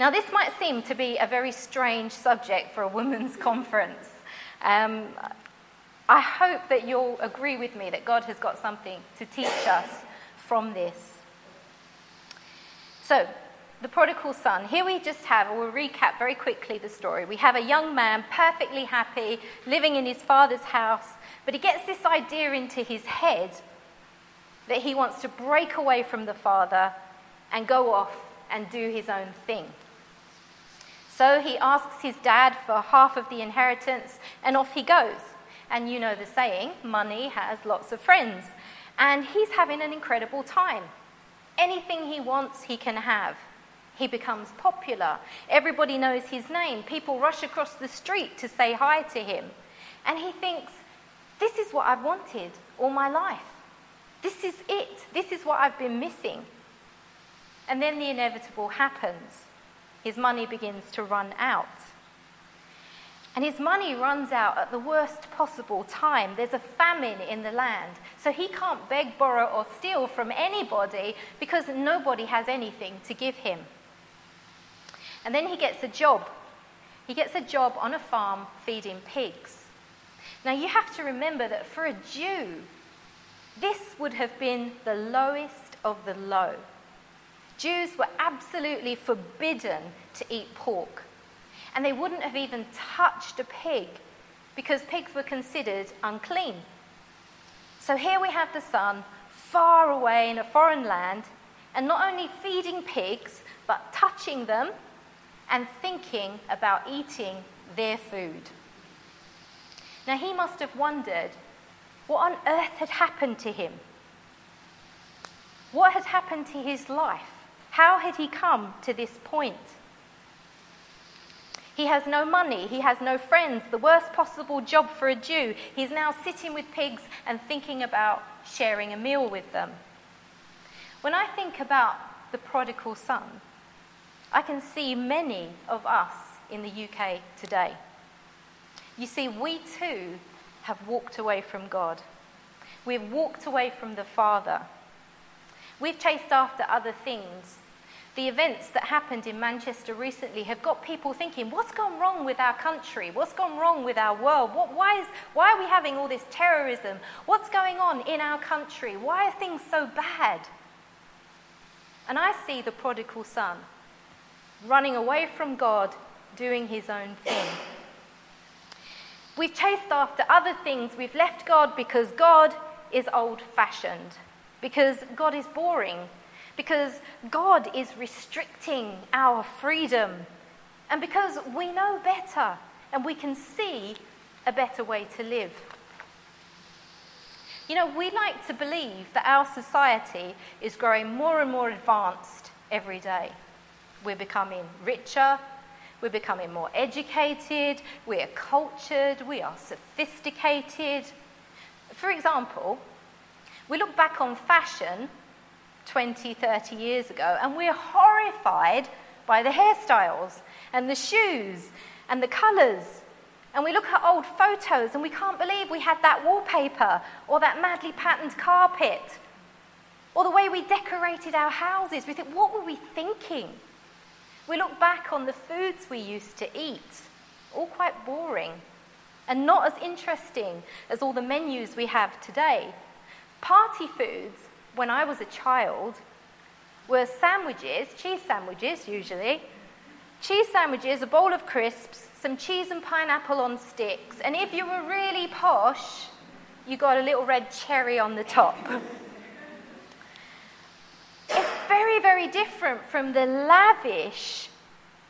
Now, this might seem to be a very strange subject for a women's conference. Um, I hope that you'll agree with me that God has got something to teach us from this. So, the prodigal son. Here we just have, we'll recap very quickly the story. We have a young man, perfectly happy, living in his father's house, but he gets this idea into his head that he wants to break away from the father and go off and do his own thing. So he asks his dad for half of the inheritance, and off he goes. And you know the saying money has lots of friends. And he's having an incredible time. Anything he wants, he can have. He becomes popular. Everybody knows his name. People rush across the street to say hi to him. And he thinks, this is what I've wanted all my life. This is it. This is what I've been missing. And then the inevitable happens. His money begins to run out. And his money runs out at the worst possible time. There's a famine in the land. So he can't beg, borrow, or steal from anybody because nobody has anything to give him. And then he gets a job. He gets a job on a farm feeding pigs. Now you have to remember that for a Jew, this would have been the lowest of the low. Jews were absolutely forbidden to eat pork, and they wouldn't have even touched a pig because pigs were considered unclean. So here we have the son far away in a foreign land, and not only feeding pigs, but touching them and thinking about eating their food. Now, he must have wondered what on earth had happened to him? What had happened to his life? How had he come to this point? He has no money, he has no friends, the worst possible job for a Jew. He's now sitting with pigs and thinking about sharing a meal with them. When I think about the prodigal son, I can see many of us in the UK today. You see, we too have walked away from God. We've walked away from the Father. We've chased after other things. The events that happened in Manchester recently have got people thinking, what's gone wrong with our country? What's gone wrong with our world? What, why, is, why are we having all this terrorism? What's going on in our country? Why are things so bad? And I see the prodigal son running away from God, doing his own thing. We've chased after other things. We've left God because God is old fashioned, because God is boring, because God is restricting our freedom, and because we know better and we can see a better way to live. You know, we like to believe that our society is growing more and more advanced every day. We're becoming richer, we're becoming more educated, we're cultured, we are sophisticated. For example, we look back on fashion 20, 30 years ago and we're horrified by the hairstyles and the shoes and the colours. And we look at old photos and we can't believe we had that wallpaper or that madly patterned carpet or the way we decorated our houses. We think, what were we thinking? We look back on the foods we used to eat, all quite boring and not as interesting as all the menus we have today. Party foods, when I was a child, were sandwiches, cheese sandwiches usually, cheese sandwiches, a bowl of crisps, some cheese and pineapple on sticks, and if you were really posh, you got a little red cherry on the top. It's very, very different from the lavish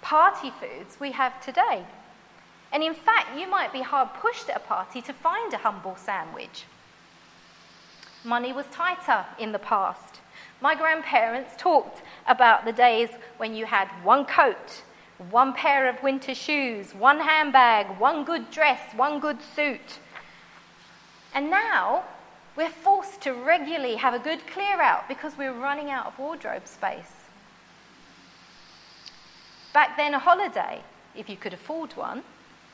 party foods we have today. And in fact, you might be hard pushed at a party to find a humble sandwich. Money was tighter in the past. My grandparents talked about the days when you had one coat, one pair of winter shoes, one handbag, one good dress, one good suit. And now we're forced to regularly have a good clear out because we're running out of wardrobe space. Back then, a holiday, if you could afford one,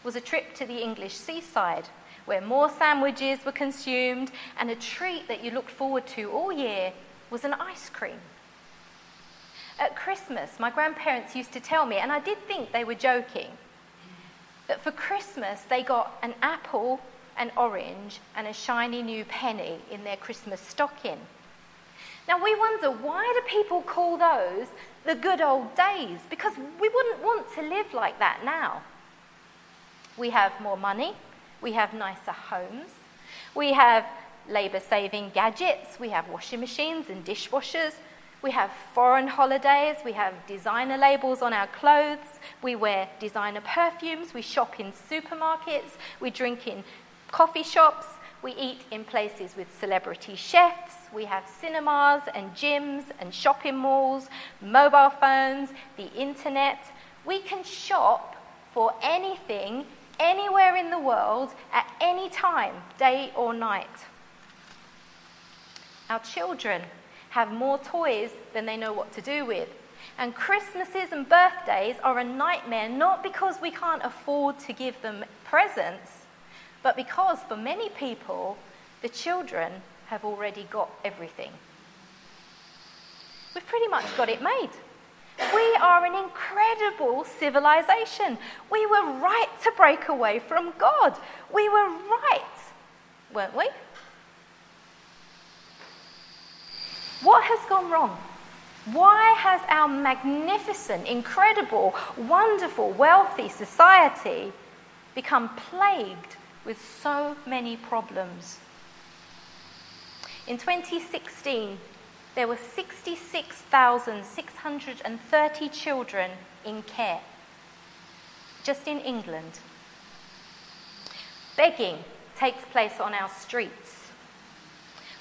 was a trip to the English seaside where more sandwiches were consumed and a treat that you looked forward to all year was an ice cream. At Christmas, my grandparents used to tell me, and I did think they were joking, that for Christmas they got an apple, an orange, and a shiny new penny in their Christmas stocking. Now we wonder why do people call those the good old days? Because we wouldn't want to live like that now. We have more money, we have nicer homes, we have labour saving gadgets, we have washing machines and dishwashers, we have foreign holidays, we have designer labels on our clothes, we wear designer perfumes, we shop in supermarkets, we drink in coffee shops, we eat in places with celebrity chefs, we have cinemas and gyms and shopping malls, mobile phones, the internet. We can shop for anything, anywhere in the world, at any time, day or night. Our children have more toys than they know what to do with. And Christmases and birthdays are a nightmare not because we can't afford to give them presents, but because for many people, the children have already got everything. We've pretty much got it made. We are an incredible civilization. We were right to break away from God. We were right, weren't we? What has gone wrong? Why has our magnificent, incredible, wonderful, wealthy society become plagued with so many problems? In 2016, there were 66,630 children in care, just in England. Begging takes place on our streets.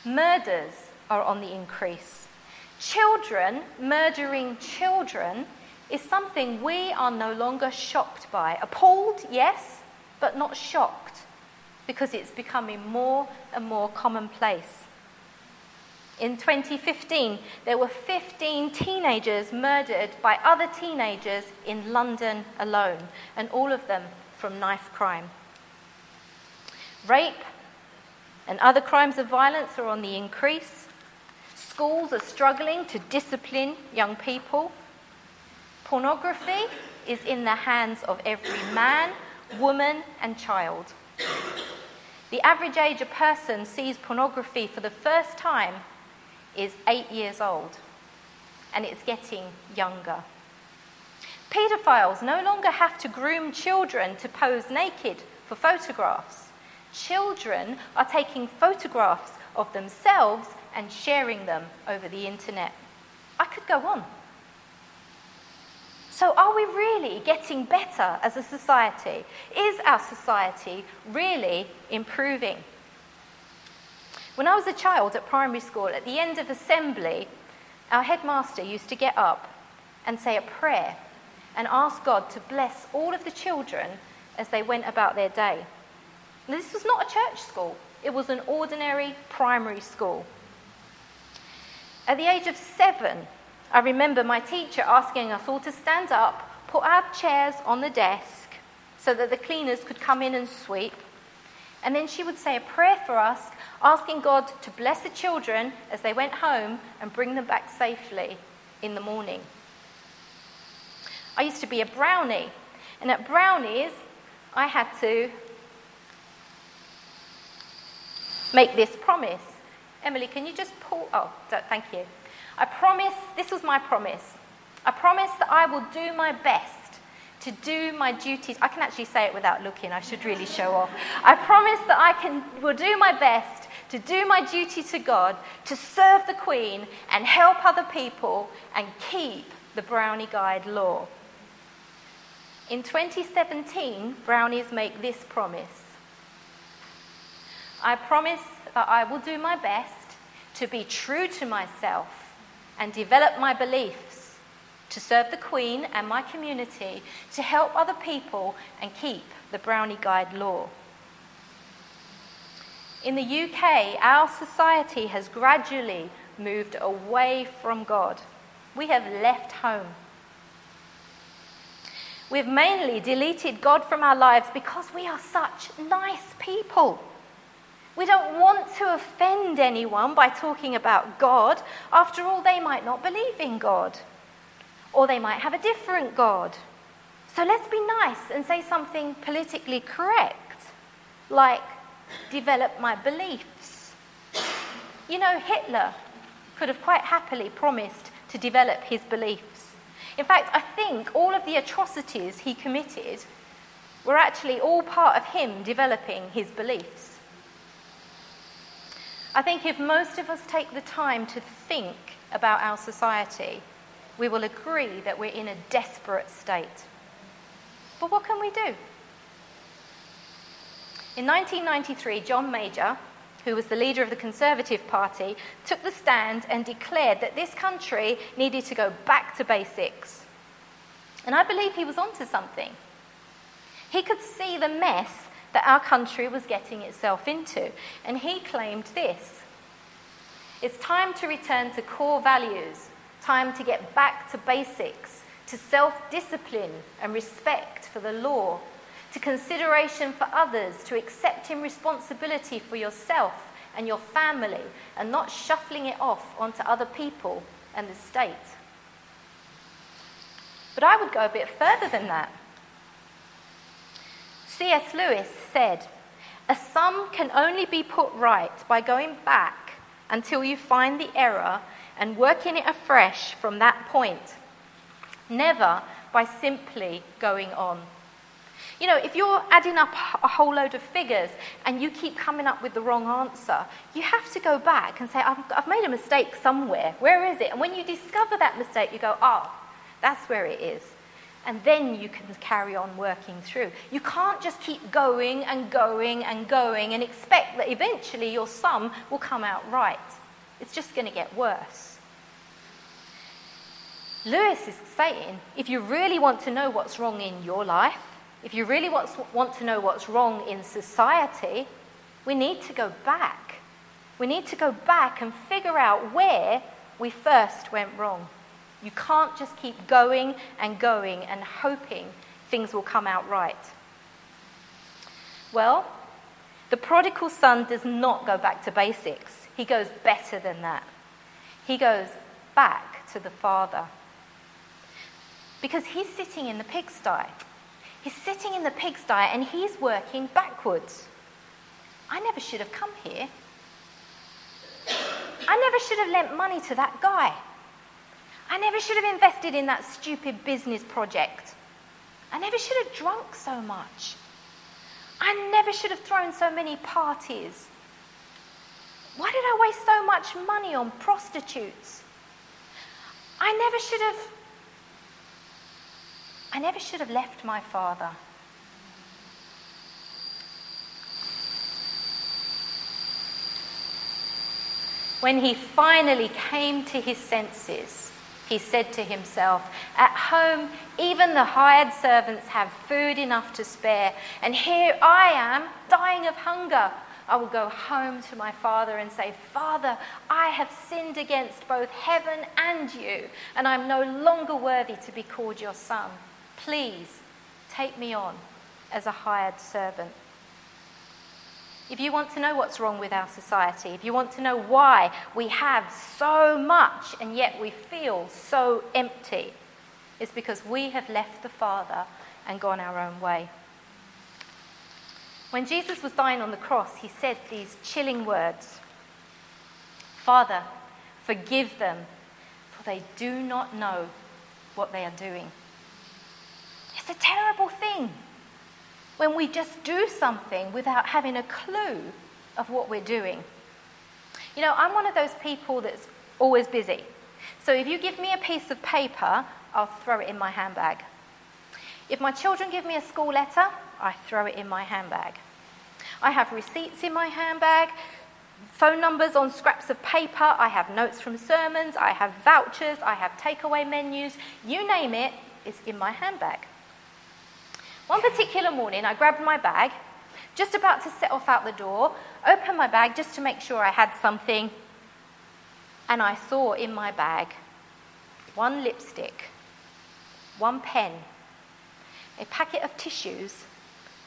Murders are on the increase. Children murdering children is something we are no longer shocked by. Appalled, yes, but not shocked because it's becoming more and more commonplace. In 2015, there were 15 teenagers murdered by other teenagers in London alone, and all of them from knife crime. Rape and other crimes of violence are on the increase. Schools are struggling to discipline young people. Pornography is in the hands of every man, woman, and child. The average age a person sees pornography for the first time is eight years old, and it's getting younger. Paedophiles no longer have to groom children to pose naked for photographs. Children are taking photographs of themselves and sharing them over the internet. I could go on. So, are we really getting better as a society? Is our society really improving? When I was a child at primary school, at the end of assembly, our headmaster used to get up and say a prayer and ask God to bless all of the children as they went about their day. this was not a church school, it was an ordinary primary school. At the age of seven, I remember my teacher asking us all to stand up, put our chairs on the desk so that the cleaners could come in and sweep. And then she would say a prayer for us, asking God to bless the children as they went home and bring them back safely in the morning. I used to be a brownie, and at brownies, I had to make this promise Emily, can you just pull? Oh, thank you. I promise, this was my promise. I promise that I will do my best to do my duties. I can actually say it without looking, I should really show off. I promise that I can, will do my best to do my duty to God, to serve the Queen and help other people and keep the Brownie Guide law. In 2017, Brownies make this promise I promise that I will do my best to be true to myself and develop my beliefs, to serve the Queen and my community, to help other people and keep the Brownie Guide law. In the UK, our society has gradually moved away from God. We have left home. We've mainly deleted God from our lives because we are such nice people. We don't want to offend anyone by talking about God. After all, they might not believe in God. Or they might have a different God. So let's be nice and say something politically correct, like develop my beliefs. You know, Hitler could have quite happily promised to develop his beliefs. In fact, I think all of the atrocities he committed were actually all part of him developing his beliefs. I think if most of us take the time to think about our society, we will agree that we're in a desperate state. But what can we do? In 1993, John Major, who was the leader of the Conservative Party, took the stand and declared that this country needed to go back to basics. And I believe he was onto something. He could see the mess that our country was getting itself into, and he claimed this It's time to return to core values, time to get back to basics, to self discipline and respect for the law, to consideration for others, to accepting responsibility for yourself and your family, and not shuffling it off onto other people and the state. But I would go a bit further than that. C.S. Lewis said, A sum can only be put right by going back until you find the error and working it afresh from that point never by simply going on. You know, if you're adding up a whole load of figures and you keep coming up with the wrong answer, you have to go back and say, I've, I've made a mistake somewhere. Where is it? And when you discover that mistake, you go, oh, that's where it is. And then you can carry on working through. You can't just keep going and going and going and expect that eventually your sum will come out right. It's just going to get worse. Lewis is saying if you really want to know what's wrong in your life, if you really want, to know what's wrong in society, we need to go back. We need to go back and figure out where we first went wrong. You can't just keep going and going and hoping things will come out right. Well, the prodigal son does not go back to basics. He goes better than that. He goes back to the father because he's sitting in the pigsty. He's sitting in the pigsty and he's working backwards. I never should have come here. I never should have lent money to that guy. I never should have invested in that stupid business project. I never should have drunk so much. I never should have thrown so many parties. Why did I waste so much money on prostitutes? I never should have I never should have left my father. When he finally came to his senses, he said to himself, At home, even the hired servants have food enough to spare, and here I am, dying of hunger. I will go home to my father and say, Father, I have sinned against both heaven and you, and I'm no longer worthy to be called your son. Please take me on as a hired servant. If you want to know what's wrong with our society, if you want to know why we have so much and yet we feel so empty, it's because we have left the Father and gone our own way. When Jesus was dying on the cross, he said these chilling words Father, forgive them, for they do not know what they are doing. It's a terrible thing when we just do something without having a clue of what we're doing. You know, I'm one of those people that's always busy. So if you give me a piece of paper, I'll throw it in my handbag. If my children give me a school letter, I throw it in my handbag. I have receipts in my handbag, phone numbers on scraps of paper, I have notes from sermons, I have vouchers, I have takeaway menus, you name it, it's in my handbag. One particular morning, I grabbed my bag, just about to set off out the door, opened my bag just to make sure I had something, and I saw in my bag one lipstick, one pen, a packet of tissues,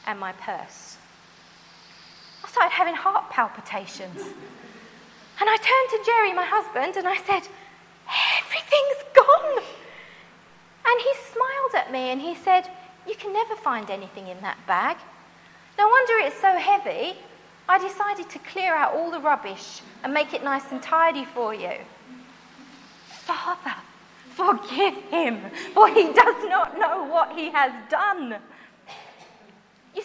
and my purse. I started having heart palpitations. And I turned to Jerry, my husband, and I said, Everything's gone. And he smiled at me and he said, You can never find anything in that bag. No wonder it's so heavy. I decided to clear out all the rubbish and make it nice and tidy for you. Father, forgive him, for he does not know what he has done.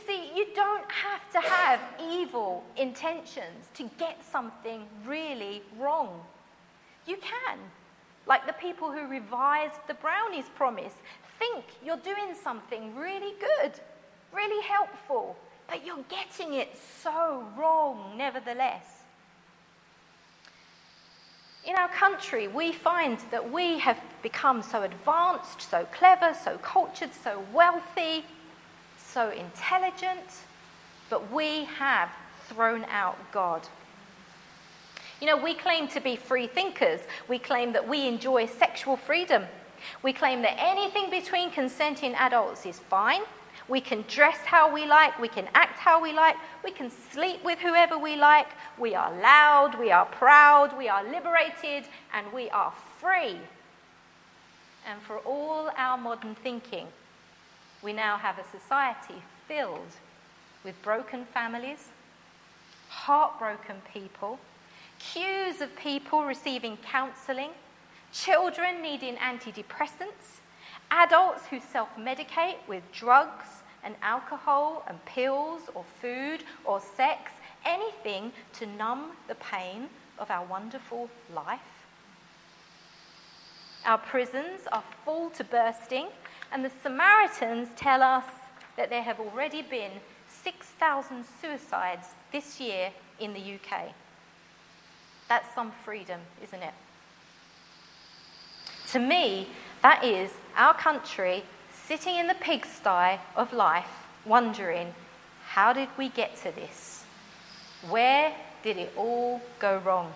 See, you don't have to have evil intentions to get something really wrong. You can. Like the people who revised the brownies promise, think you're doing something really good, really helpful, but you're getting it so wrong, nevertheless. In our country, we find that we have become so advanced, so clever, so cultured, so wealthy, so intelligent, but we have thrown out God. You know, we claim to be free thinkers. We claim that we enjoy sexual freedom. We claim that anything between consenting adults is fine. We can dress how we like. We can act how we like. We can sleep with whoever we like. We are loud. We are proud. We are liberated. And we are free. And for all our modern thinking, we now have a society filled with broken families, heartbroken people, queues of people receiving counseling, children needing antidepressants, adults who self medicate with drugs and alcohol and pills or food or sex, anything to numb the pain of our wonderful life. Our prisons are full to bursting and the Samaritans tell us that there have already been 6,000 suicides this year in the UK. That's some freedom, isn't it? To me, that is our country sitting in the pigsty of life, wondering, how did we get to this? Where did it all go wrong?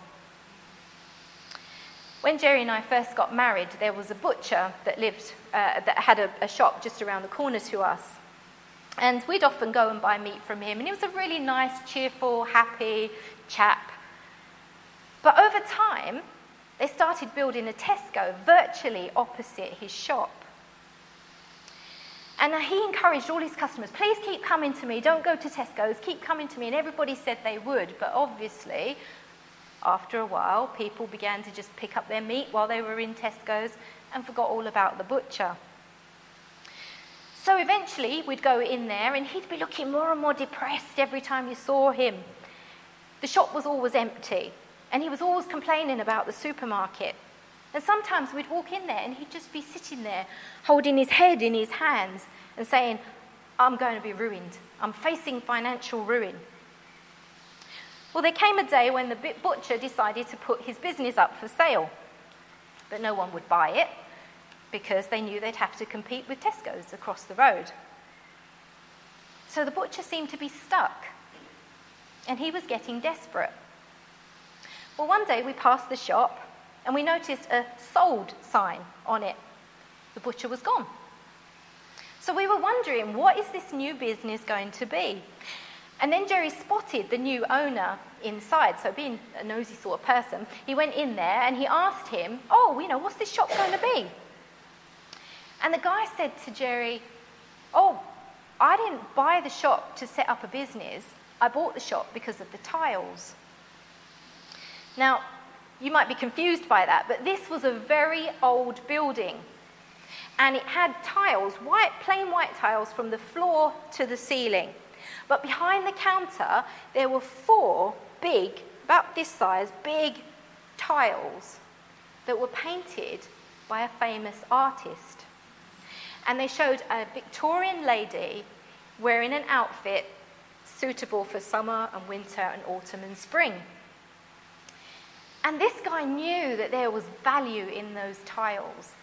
When Jerry and I first got married, there was a butcher that lived, uh, that had a, a shop just around the corner to us. And we'd often go and buy meat from him, and he was a really nice, cheerful, happy chap. But over time, they started building a Tesco virtually opposite his shop. And he encouraged all his customers, please keep coming to me, don't go to Tesco's, keep coming to me. And everybody said they would, but obviously after a while, people began to just pick up their meat while they were in Tesco's and forgot all about the butcher. So eventually, we'd go in there and he'd be looking more and more depressed every time you saw him. The shop was always empty, and he was always complaining about the supermarket. And sometimes we'd walk in there and he'd just be sitting there, holding his head in his hands and saying, I'm going to be ruined. I'm facing financial ruin. Well, there came a day when the butcher decided to put his business up for sale, but no one would buy it because they knew they'd have to compete with Tesco's across the road. So the butcher seemed to be stuck, and he was getting desperate. Well, one day we passed the shop and we noticed a sold sign on it. The butcher was gone. So we were wondering, what is this new business going to be? And then Jerry spotted the new owner inside. So, being a nosy sort of person, he went in there and he asked him, Oh, you know, what's this shop going to be? And the guy said to Jerry, Oh, I didn't buy the shop to set up a business. I bought the shop because of the tiles. Now, you might be confused by that, but this was a very old building. And it had tiles, white, plain white tiles from the floor to the ceiling. But behind the counter, there were four big, about this size, big tiles that were painted by a famous artist. And they showed a Victorian lady wearing an outfit suitable for summer and winter and autumn and spring. And this guy knew that there was value in those tiles.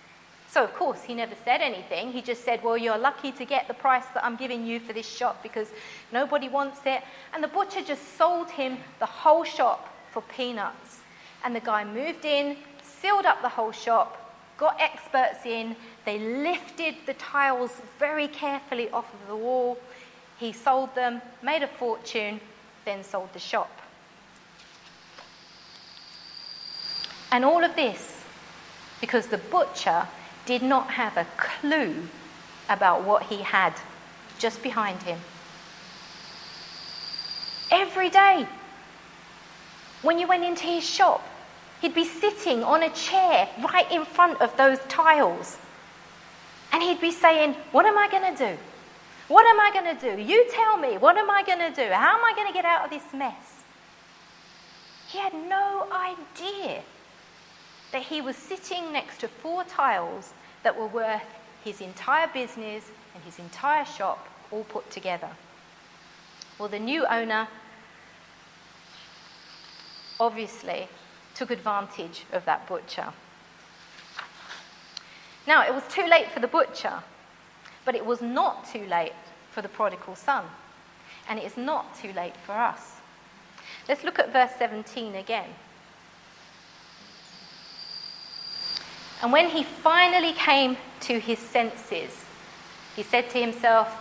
So, of course, he never said anything. He just said, Well, you're lucky to get the price that I'm giving you for this shop because nobody wants it. And the butcher just sold him the whole shop for peanuts. And the guy moved in, sealed up the whole shop, got experts in. They lifted the tiles very carefully off of the wall. He sold them, made a fortune, then sold the shop. And all of this because the butcher did not have a clue about what he had just behind him. Every day, when you went into his shop, he'd be sitting on a chair right in front of those tiles. And he'd be saying, What am I going to do? What am I going to do? You tell me, what am I going to do? How am I going to get out of this mess? He had no idea that he was sitting next to four tiles that were worth his entire business and his entire shop all put together. Well, the new owner obviously took advantage of that butcher. Now, it was too late for the butcher, but it was not too late for the prodigal son. And it is not too late for us. Let's look at verse 17 again. And when he finally came to his senses, he said to himself,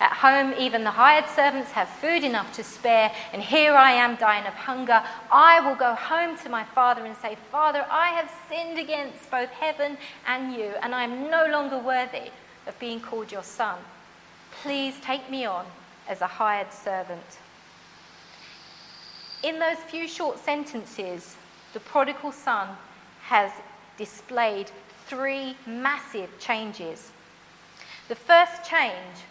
At home, even the hired servants have food enough to spare, and here I am dying of hunger. I will go home to my father and say, Father, I have sinned against both heaven and you, and I am no longer worthy of being called your son. Please take me on as a hired servant. In those few short sentences, the prodigal son has displayed three massive changes. The first change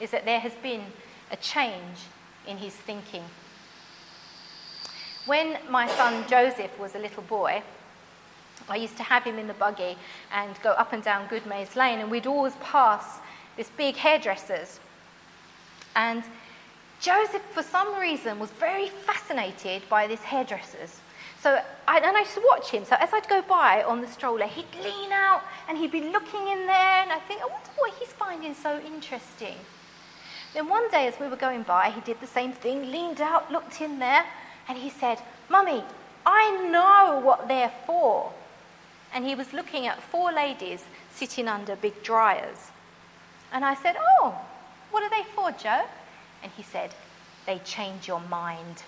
is that there has been a change in his thinking. When my son Joseph was a little boy, I used to have him in the buggy and go up and down Goodmayes Lane, and we'd always pass this big hairdresser's. And Joseph, for some reason, was very fascinated by this hairdresser's. So, I, and I used to watch him. So, as I'd go by on the stroller, he'd lean out and he'd be looking in there, and I think, I wonder what he's finding so interesting. Then one day, as we were going by, he did the same thing, leaned out, looked in there, and he said, Mummy, I know what they're for. And he was looking at four ladies sitting under big dryers. And I said, Oh, what are they for, Joe? And he said, They change your mind.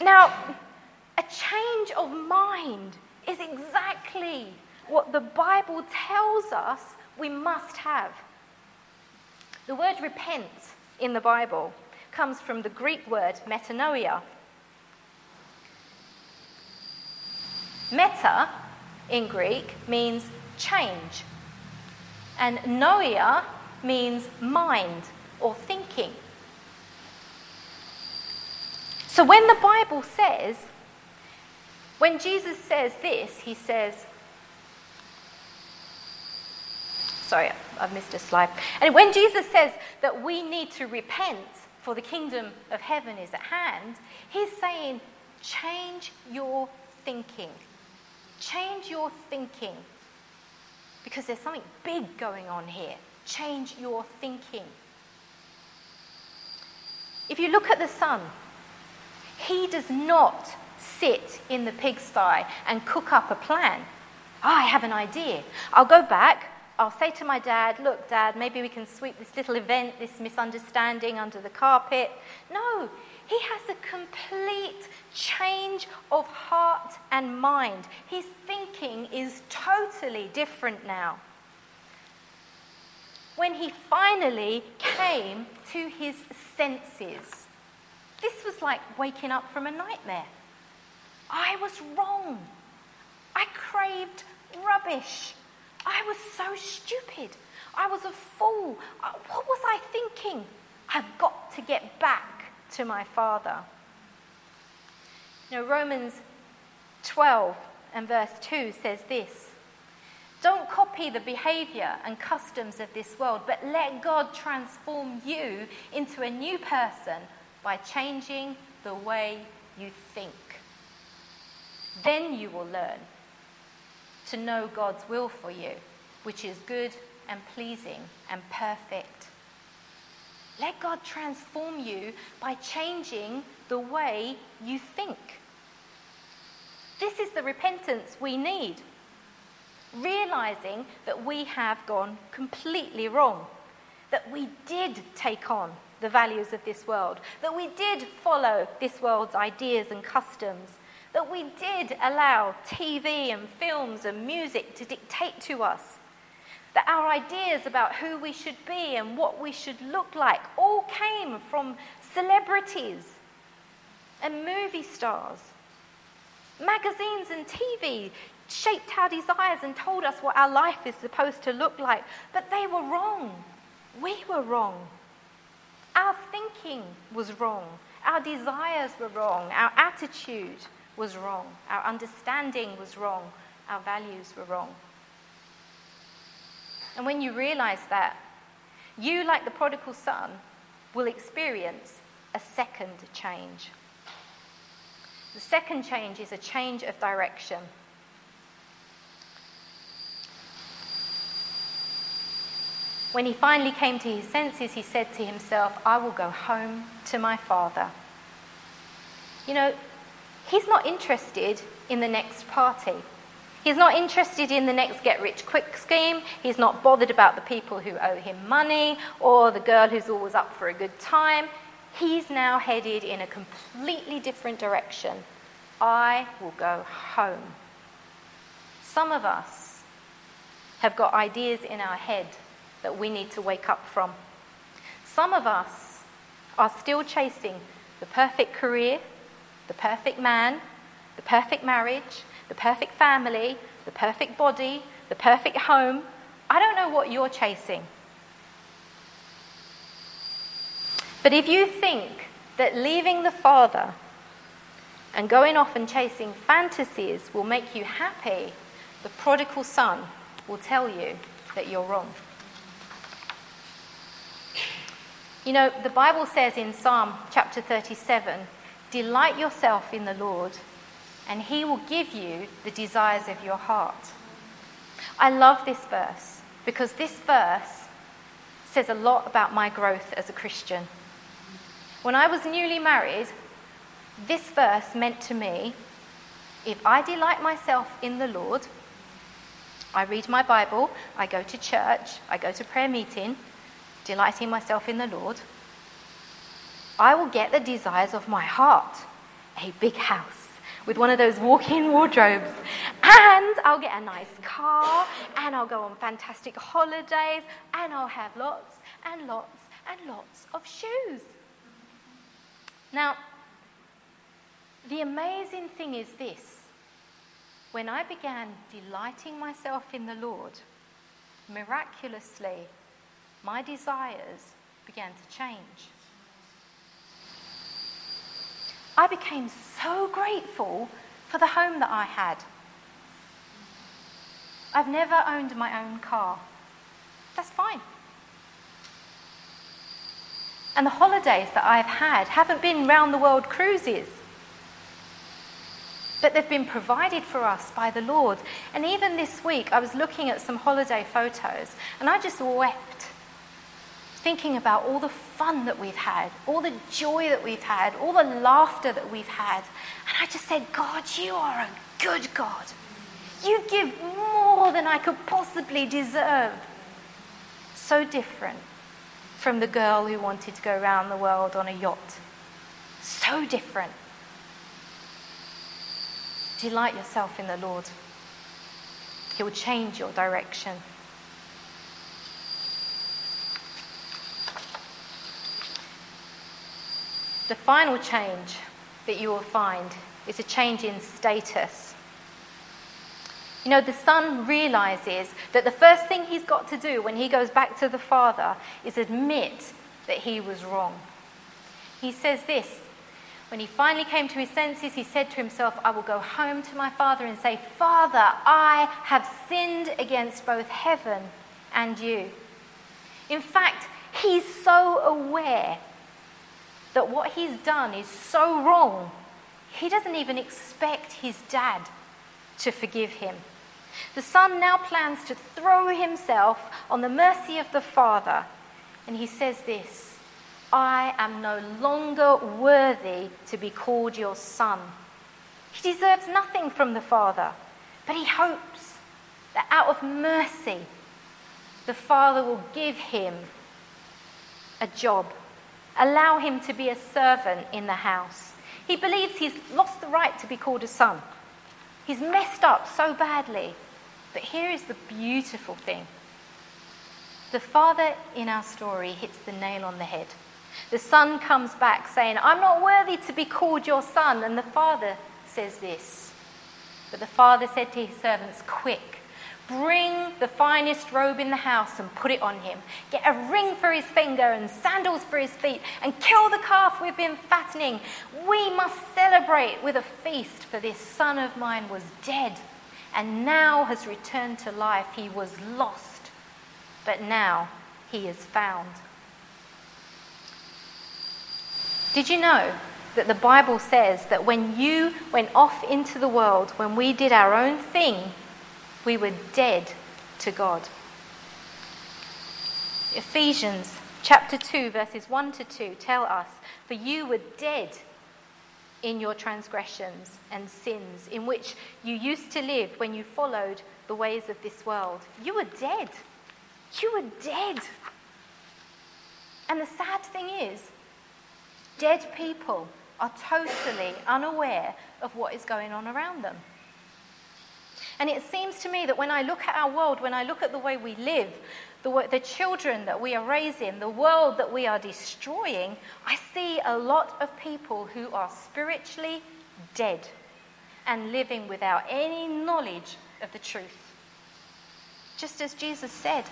now, a change of mind is exactly what the Bible tells us we must have. The word repent in the Bible comes from the Greek word metanoia. Meta in Greek means change, and noia means mind or thinking. So when the Bible says, when Jesus says this, he says, sorry, I've missed a slide. And when Jesus says that we need to repent for the kingdom of heaven is at hand, he's saying, change your thinking. Change your thinking because there's something big going on here. Change your thinking. If you look at the son, he does not sit in the pigsty and cook up a plan. Oh, I have an idea. I'll go back. I'll say to my dad, Look, dad, maybe we can sweep this little event, this misunderstanding under the carpet. No, he has a complete change of heart and mind. His thinking is totally different now. When he finally came to his senses, this was like waking up from a nightmare. I was wrong. I craved rubbish. I was so stupid. I was a fool. Uh, what was I thinking? I've got to get back to my Father. Now, Romans 12 and verse 2 says this Don't copy the behavior and customs of this world, but let God transform you into a new person by changing the way you think. Then you will learn to know God's will for you, which is good and pleasing and perfect. Let God transform you by changing the way you think. This is the repentance we need. Realizing that we have gone completely wrong, that we did take on the values of this world, that we did follow this world's ideas and customs, that we did allow TV and films and music to dictate to us. That our ideas about who we should be and what we should look like all came from celebrities and movie stars. Magazines and TV shaped our desires and told us what our life is supposed to look like, but they were wrong. We were wrong. Our thinking was wrong. Our desires were wrong. Our attitude was wrong. Our understanding was wrong. Our values were wrong. And when you realize that, you, like the prodigal son, will experience a second change. The second change is a change of direction. When he finally came to his senses, he said to himself, I will go home to my father. You know, he's not interested in the next party. He's not interested in the next get rich quick scheme. He's not bothered about the people who owe him money or the girl who's always up for a good time. He's now headed in a completely different direction. I will go home. Some of us have got ideas in our head that we need to wake up from. Some of us are still chasing the perfect career, the perfect man, the perfect marriage, the perfect family, the perfect body, the perfect home. I don't know what you're chasing. But if you think that leaving the Father and going off and chasing fantasies will make you happy, the prodigal son will tell you that you're wrong. You know, the Bible says in Psalm chapter 37 Delight yourself in the Lord, and he will give you the desires of your heart. I love this verse because this verse says a lot about my growth as a Christian. When I was newly married, this verse meant to me if I delight myself in the Lord, I read my Bible, I go to church, I go to prayer meeting, delighting myself in the Lord, I will get the desires of my heart a big house with one of those walk in wardrobes, and I'll get a nice car, and I'll go on fantastic holidays, and I'll have lots and lots and lots of shoes. Now, the amazing thing is this when I began delighting myself in the Lord, miraculously, my desires began to change. I became so grateful for the home that I had. I've never owned my own car. That's fine. And the holidays that I've had haven't been round the world cruises, but they've been provided for us by the Lord. And even this week, I was looking at some holiday photos and I just wept thinking about all the fun that we've had, all the joy that we've had, all the laughter that we've had. And I just said, God, you are a good God. You give more than I could possibly deserve. So different from the girl who wanted to go around the world on a yacht. So different. Delight yourself in the Lord. He will change your direction. The final change that you will find is a change in status. You know, the son realizes that the first thing he's got to do when he goes back to the father is admit that he was wrong. He says this when he finally came to his senses, he said to himself, I will go home to my father and say, Father, I have sinned against both heaven and you. In fact, he's so aware that what he's done is so wrong, he doesn't even expect his dad to forgive him. The son now plans to throw himself on the mercy of the father, and he says this I am no longer worthy to be called your son. He deserves nothing from the father, but he hopes that out of mercy, the father will give him a job Allow him to be a servant in the house. He believes he's lost the right to be called a son. He's messed up so badly. But here is the beautiful thing the father in our story hits the nail on the head. The son comes back saying, I'm not worthy to be called your son. And the father says this. But the father said to his servants, Quick, bring the finest robe in the house and put it on him. Get a ring for his finger and sandals for his feet, and kill the calf we've been fattening. We must celebrate with a feast, for this son of mine was dead and now has returned to life. He was lost, but now he is found. Did you know that the Bible says that when you went off into the world, when we did our own thing, we were dead to God? Ephesians chapter 2, verses 1 to 2 tell us, For you were dead in your transgressions and sins, in which you used to live when you followed the ways of this world. You were dead. You were dead. And the sad thing is, Dead people are totally unaware of what is going on around them. And it seems to me that when I look at our world, when I look at the way we live, the, the children that we are raising, the world that we are destroying, I see a lot of people who are spiritually dead and living without any knowledge of the truth. Just as Jesus said,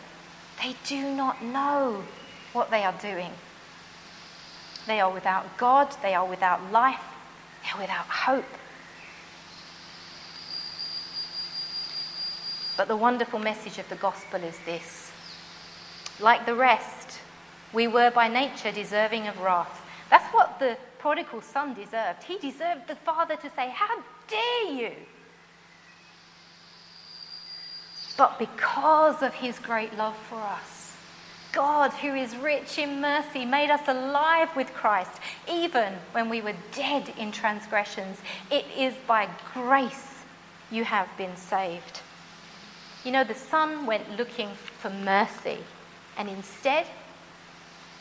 they do not know what they are doing. They are without God, they are without life, they are without hope. But the wonderful message of the gospel is this like the rest, we were by nature deserving of wrath. That's what the prodigal son deserved. He deserved the father to say, How dare you! But because of his great love for us, God, who is rich in mercy, made us alive with Christ, even when we were dead in transgressions. It is by grace you have been saved. You know, the son went looking for mercy, and instead,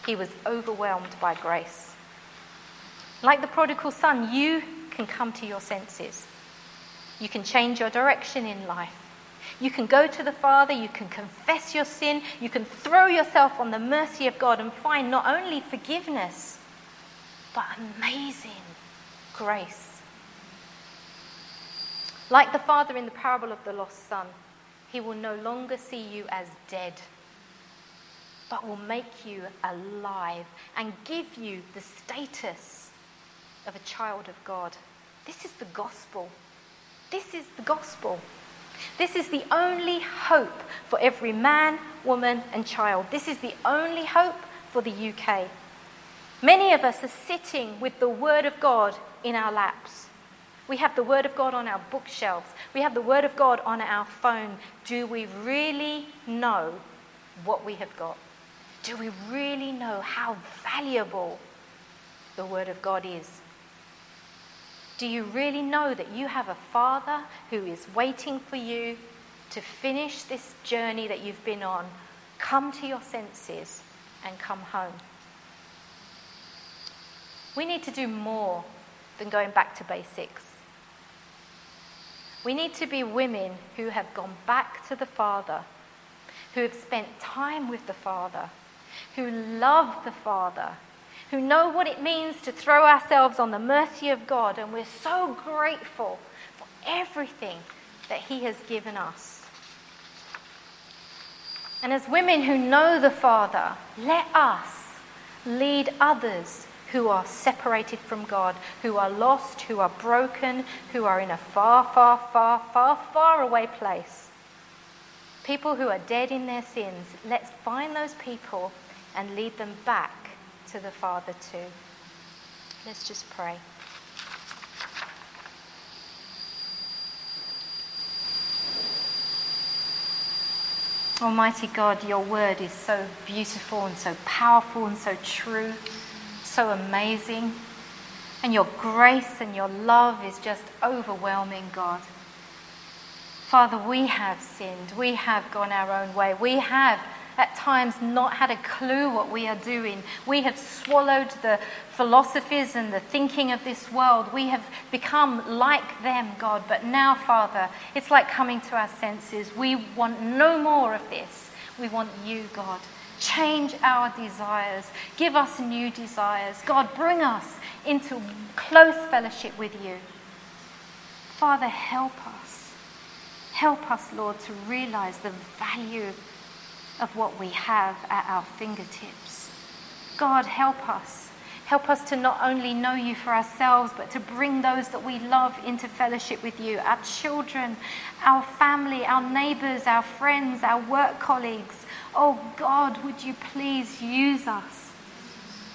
he was overwhelmed by grace. Like the prodigal son, you can come to your senses. You can change your direction in life. You can go to the Father, you can confess your sin, you can throw yourself on the mercy of God and find not only forgiveness, but amazing grace. Like the Father in the parable of the lost son, he will no longer see you as dead, but will make you alive and give you the status of a child of God. This is the gospel. This is the gospel. This is the only hope for every man, woman, and child. This is the only hope for the UK. Many of us are sitting with the Word of God in our laps. We have the Word of God on our bookshelves. We have the Word of God on our phone. Do we really know what we have got? Do we really know how valuable the Word of God is? Do you really know that you have a Father who is waiting for you to finish this journey that you've been on? Come to your senses and come home. We need to do more than going back to basics. We need to be women who have gone back to the Father, who have spent time with the Father, who love the Father, who know what it means to throw ourselves on the mercy of God, and we're so grateful for everything that He has given us. And as women who know the Father, let us lead others who are separated from God, who are lost, who are broken, who are in a far, far, far, far, far away place. People who are dead in their sins, let's find those people and lead them back to the Father too. Let's just pray. Almighty God, your word is so beautiful and so powerful and so true, so amazing. And your grace and your love is just overwhelming, God. Father, we have sinned. We have gone our own way. We have at times not had a clue what we are doing. We have swallowed the philosophies and the thinking of this world. We have become like them, God. But now, Father, it's like coming to our senses. We want no more of this. We want you, God. Change our desires. Give us new desires. God, bring us into close fellowship with you. Father, help us. Help us, Lord, to realize the value of what we have at our fingertips. God, help us. Help us to not only know you for ourselves, but to bring those that we love into fellowship with you our children, our family, our neighbors, our friends, our work colleagues. Oh God, would you please use us?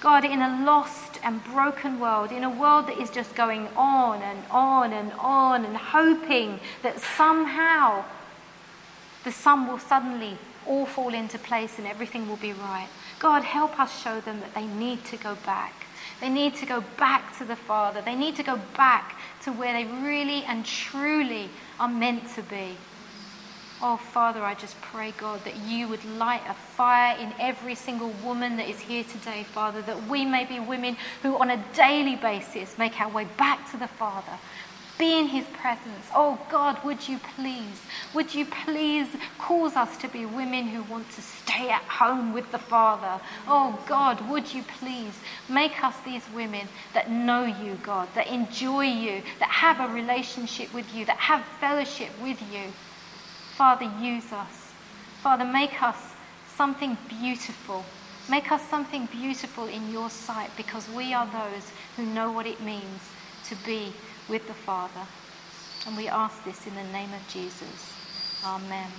God, in a lost and broken world, in a world that is just going on and on and on and hoping that somehow the sun will suddenly all fall into place and everything will be right. God, help us show them that they need to go back. They need to go back to the Father. They need to go back to where they really and truly are meant to be. Oh, Father, I just pray, God, that you would light a fire in every single woman that is here today, Father, that we may be women who on a daily basis make our way back to the Father, be in his presence. Oh God, would you please, would you please cause us to be women who want to stay at home with the Father? Oh God, would you please make us these women that know you, God, that enjoy you, that have a relationship with you, that have fellowship with you. Father, use us. Father, make us something beautiful. Make us something beautiful in your sight because we are those who know what it means to be with the Father. And we ask this in the name of Jesus. Amen.